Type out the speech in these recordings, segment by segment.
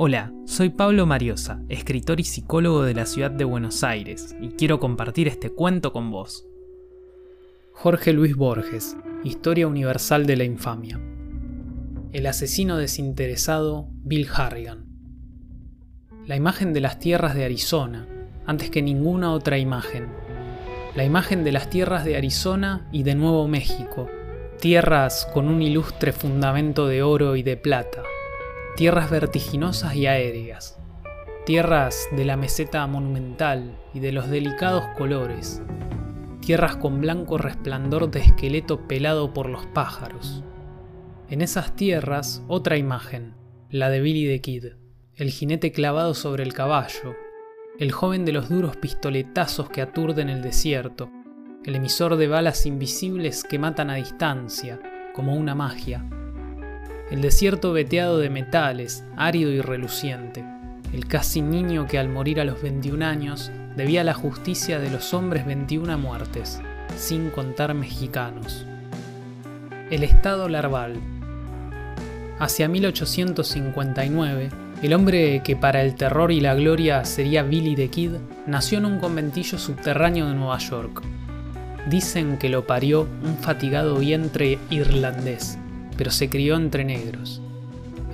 Hola, soy Pablo Mariosa, escritor y psicólogo de la ciudad de Buenos Aires, y quiero compartir este cuento con vos. Jorge Luis Borges, Historia Universal de la Infamia. El asesino desinteresado Bill Harrigan. La imagen de las tierras de Arizona, antes que ninguna otra imagen. La imagen de las tierras de Arizona y de Nuevo México, tierras con un ilustre fundamento de oro y de plata, tierras vertiginosas y aéreas, tierras de la meseta monumental y de los delicados colores, tierras con blanco resplandor de esqueleto pelado por los pájaros. En esas tierras otra imagen, la de Billy the Kid, el jinete clavado sobre el caballo, el joven de los duros pistoletazos que aturden el desierto, el emisor de balas invisibles que matan a distancia, como una magia, el desierto veteado de metales, árido y reluciente, el casi niño que al morir a los 21 años debía la justicia de los hombres 21 muertes, sin contar mexicanos. El estado larval. Hacia 1859, el hombre que para el terror y la gloria sería Billy the Kid nació en un conventillo subterráneo de Nueva York. Dicen que lo parió un fatigado vientre irlandés, pero se crió entre negros.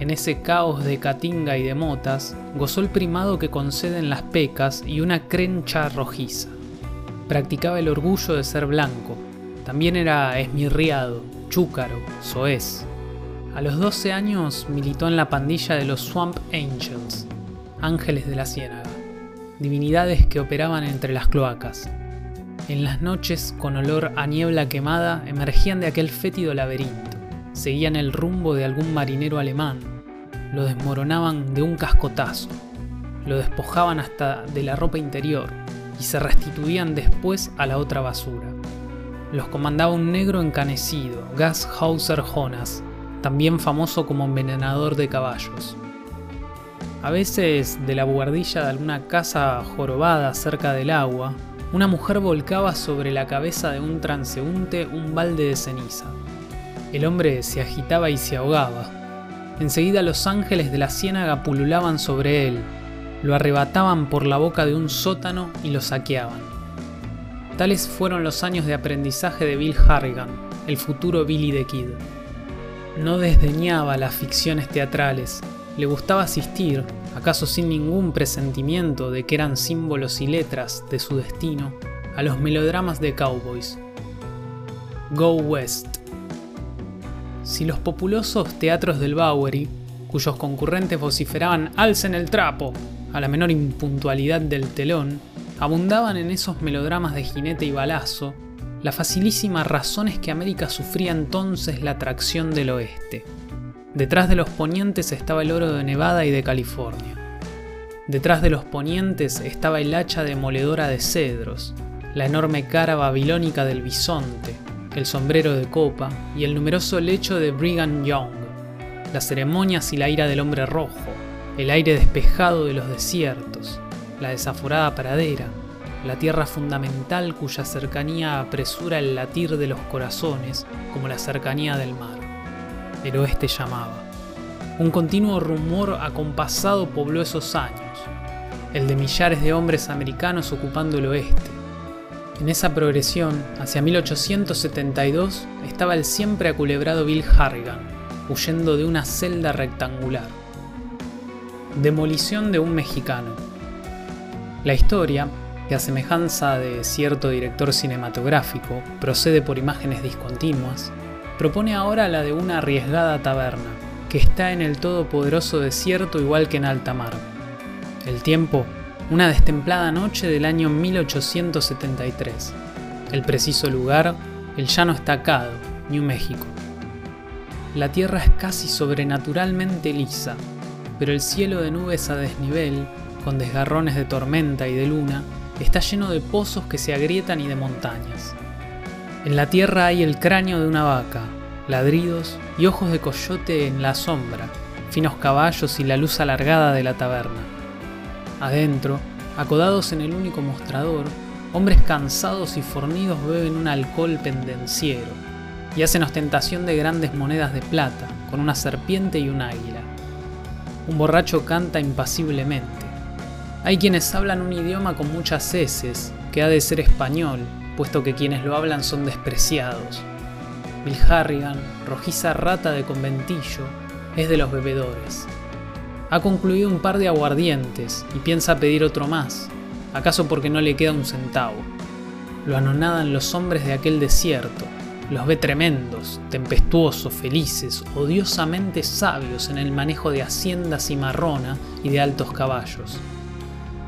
En ese caos de catinga y de motas, gozó el primado que conceden las pecas y una crencha rojiza. Practicaba el orgullo de ser blanco. También era esmirriado, chúcaro, soez. A los 12 años militó en la pandilla de los Swamp Angels, ángeles de la ciénaga, divinidades que operaban entre las cloacas. En las noches, con olor a niebla quemada, emergían de aquel fétido laberinto seguían el rumbo de algún marinero alemán, lo desmoronaban de un cascotazo, lo despojaban hasta de la ropa interior y se restituían después a la otra basura. Los comandaba un negro encanecido, Gas Hauser Jonas, también famoso como envenenador de caballos. A veces, de la buhardilla de alguna casa jorobada cerca del agua, una mujer volcaba sobre la cabeza de un transeúnte un balde de ceniza. El hombre se agitaba y se ahogaba. Enseguida los ángeles de la ciénaga pululaban sobre él, lo arrebataban por la boca de un sótano y lo saqueaban. Tales fueron los años de aprendizaje de Bill Harrigan, el futuro Billy the Kid. No desdeñaba las ficciones teatrales, le gustaba asistir, acaso sin ningún presentimiento de que eran símbolos y letras de su destino, a los melodramas de cowboys. Go West. Si los populosos teatros del Bowery, cuyos concurrentes vociferaban alcen el trapo a la menor impuntualidad del telón, abundaban en esos melodramas de jinete y balazo, la facilísima razón es que América sufría entonces la atracción del oeste. Detrás de los ponientes estaba el oro de Nevada y de California. Detrás de los ponientes estaba el hacha demoledora de cedros, la enorme cara babilónica del bisonte, el sombrero de copa y el numeroso lecho de Brigham Young, las ceremonias y la ira del hombre rojo, el aire despejado de los desiertos, la desaforada pradera, la tierra fundamental cuya cercanía apresura el latir de los corazones como la cercanía del mar. El oeste llamaba. Un continuo rumor acompasado pobló esos años, el de millares de hombres americanos ocupando el oeste, en esa progresión, hacia 1872, estaba el siempre aculebrado Bill Harrigan, huyendo de una celda rectangular. Demolición de un mexicano. La historia, que a semejanza de cierto director cinematográfico procede por imágenes discontinuas, propone ahora la de una arriesgada taberna, que está en el todopoderoso desierto igual que en alta mar. El tiempo una destemplada noche del año 1873. El preciso lugar, el llano estacado, New México. La tierra es casi sobrenaturalmente lisa, pero el cielo de nubes a desnivel, con desgarrones de tormenta y de luna, está lleno de pozos que se agrietan y de montañas. En la tierra hay el cráneo de una vaca, ladridos y ojos de coyote en la sombra, finos caballos y la luz alargada de la taberna. Adentro, acodados en el único mostrador, hombres cansados y fornidos beben un alcohol pendenciero y hacen ostentación de grandes monedas de plata, con una serpiente y un águila. Un borracho canta impasiblemente. Hay quienes hablan un idioma con muchas heces, que ha de ser español, puesto que quienes lo hablan son despreciados. Bill Harrigan, rojiza rata de conventillo, es de los bebedores. Ha concluido un par de aguardientes y piensa pedir otro más, acaso porque no le queda un centavo. Lo anonadan los hombres de aquel desierto, los ve tremendos, tempestuosos, felices, odiosamente sabios en el manejo de haciendas y marrona y de altos caballos.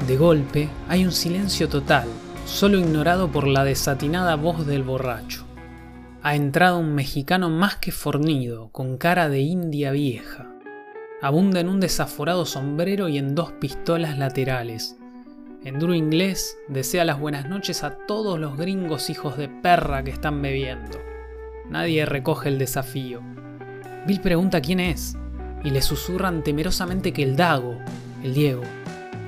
De golpe hay un silencio total, solo ignorado por la desatinada voz del borracho. Ha entrado un mexicano más que fornido, con cara de india vieja. Abunda en un desaforado sombrero y en dos pistolas laterales. En duro inglés desea las buenas noches a todos los gringos hijos de perra que están bebiendo. Nadie recoge el desafío. Bill pregunta quién es, y le susurran temerosamente que el Dago, el Diego,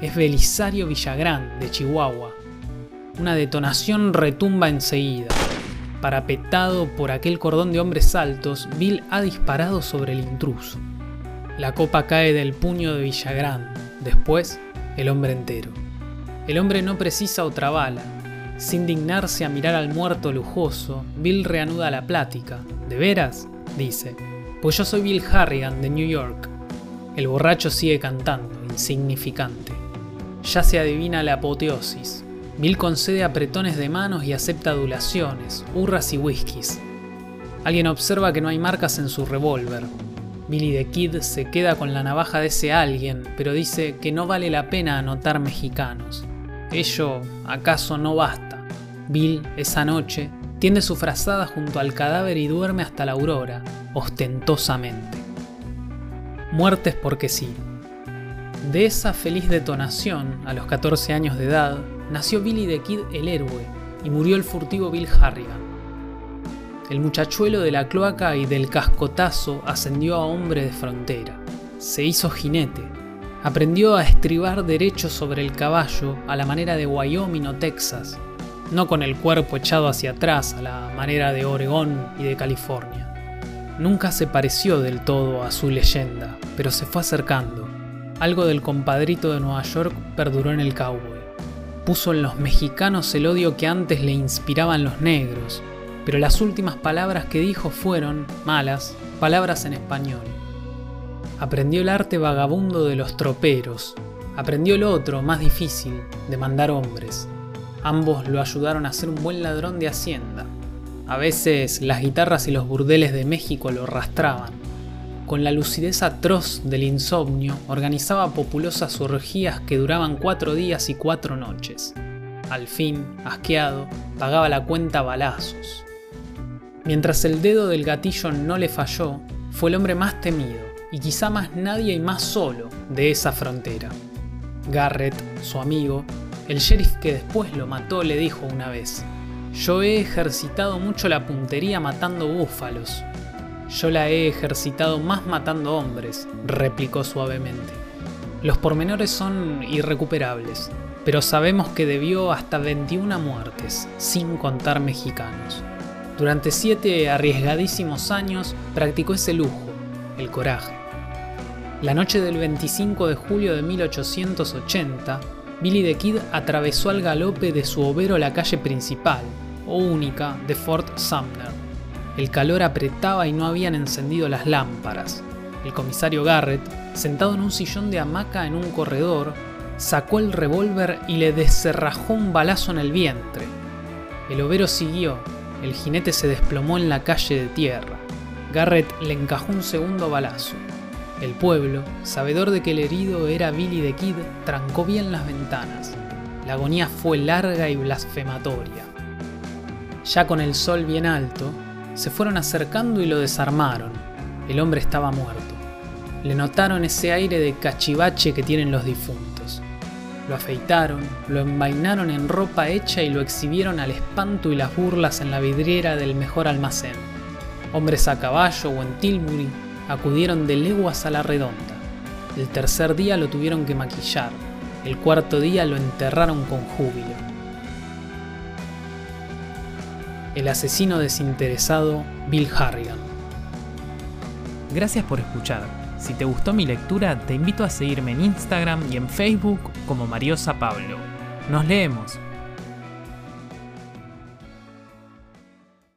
es Belisario Villagrán, de Chihuahua. Una detonación retumba enseguida. Parapetado por aquel cordón de hombres altos, Bill ha disparado sobre el intruso. La copa cae del puño de Villagrán, después el hombre entero. El hombre no precisa otra bala, sin dignarse a mirar al muerto lujoso, Bill reanuda la plática. ¿De veras? dice. Pues yo soy Bill Harrigan de New York. El borracho sigue cantando, insignificante. Ya se adivina la apoteosis. Bill concede apretones de manos y acepta adulaciones, hurras y whiskies. Alguien observa que no hay marcas en su revólver. Billy the Kid se queda con la navaja de ese alguien, pero dice que no vale la pena anotar mexicanos. Ello acaso no basta. Bill, esa noche, tiende su frazada junto al cadáver y duerme hasta la aurora, ostentosamente. Muertes porque sí. De esa feliz detonación, a los 14 años de edad, nació Billy the Kid el héroe y murió el furtivo Bill Harrigan. El muchachuelo de la cloaca y del cascotazo ascendió a hombre de frontera. Se hizo jinete, Aprendió a estribar derecho sobre el caballo a la manera de Wyoming o Texas, no con el cuerpo echado hacia atrás a la manera de Oregón y de California. Nunca se pareció del todo a su leyenda, pero se fue acercando. Algo del compadrito de Nueva York perduró en el cowboy. Puso en los mexicanos el odio que antes le inspiraban los negros, pero las últimas palabras que dijo fueron, malas, palabras en español Aprendió el arte vagabundo de los troperos. Aprendió el otro, más difícil, de mandar hombres. Ambos lo ayudaron a ser un buen ladrón de hacienda. A veces las guitarras y los burdeles de México lo arrastraban. Con la lucidez atroz del insomnio, organizaba populosas orgías que duraban cuatro días y cuatro noches. Al fin, asqueado, pagaba la cuenta a balazos. Mientras el dedo del gatillo no le falló, fue el hombre más temido y quizá más nadie y más solo de esa frontera. Garrett, su amigo, el sheriff que después lo mató, le dijo una vez, yo he ejercitado mucho la puntería matando búfalos. Yo la he ejercitado más matando hombres, replicó suavemente. Los pormenores son irrecuperables, pero sabemos que debió hasta 21 muertes, sin contar mexicanos. Durante siete arriesgadísimos años practicó ese lujo, el coraje. La noche del 25 de julio de 1880, Billy the Kid atravesó al galope de su overo la calle principal, o única, de Fort Sumner. El calor apretaba y no habían encendido las lámparas. El comisario Garrett, sentado en un sillón de hamaca en un corredor, sacó el revólver y le descerrajó un balazo en el vientre. El overo siguió, el jinete se desplomó en la calle de tierra. Garrett le encajó un segundo balazo. El pueblo, sabedor de que el herido era Billy the Kid, trancó bien las ventanas. La agonía fue larga y blasfematoria. Ya con el sol bien alto, se fueron acercando y lo desarmaron. El hombre estaba muerto. Le notaron ese aire de cachivache que tienen los difuntos. Lo afeitaron, lo envainaron en ropa hecha y lo exhibieron al espanto y las burlas en la vidriera del mejor almacén. Hombres a caballo o en Tilbury acudieron de leguas a la redonda. El tercer día lo tuvieron que maquillar, el cuarto día lo enterraron con júbilo. El asesino desinteresado Bill Harrigan. Gracias por escuchar. Si te gustó mi lectura, te invito a seguirme en Instagram y en Facebook como Mariosa Pablo. Nos leemos.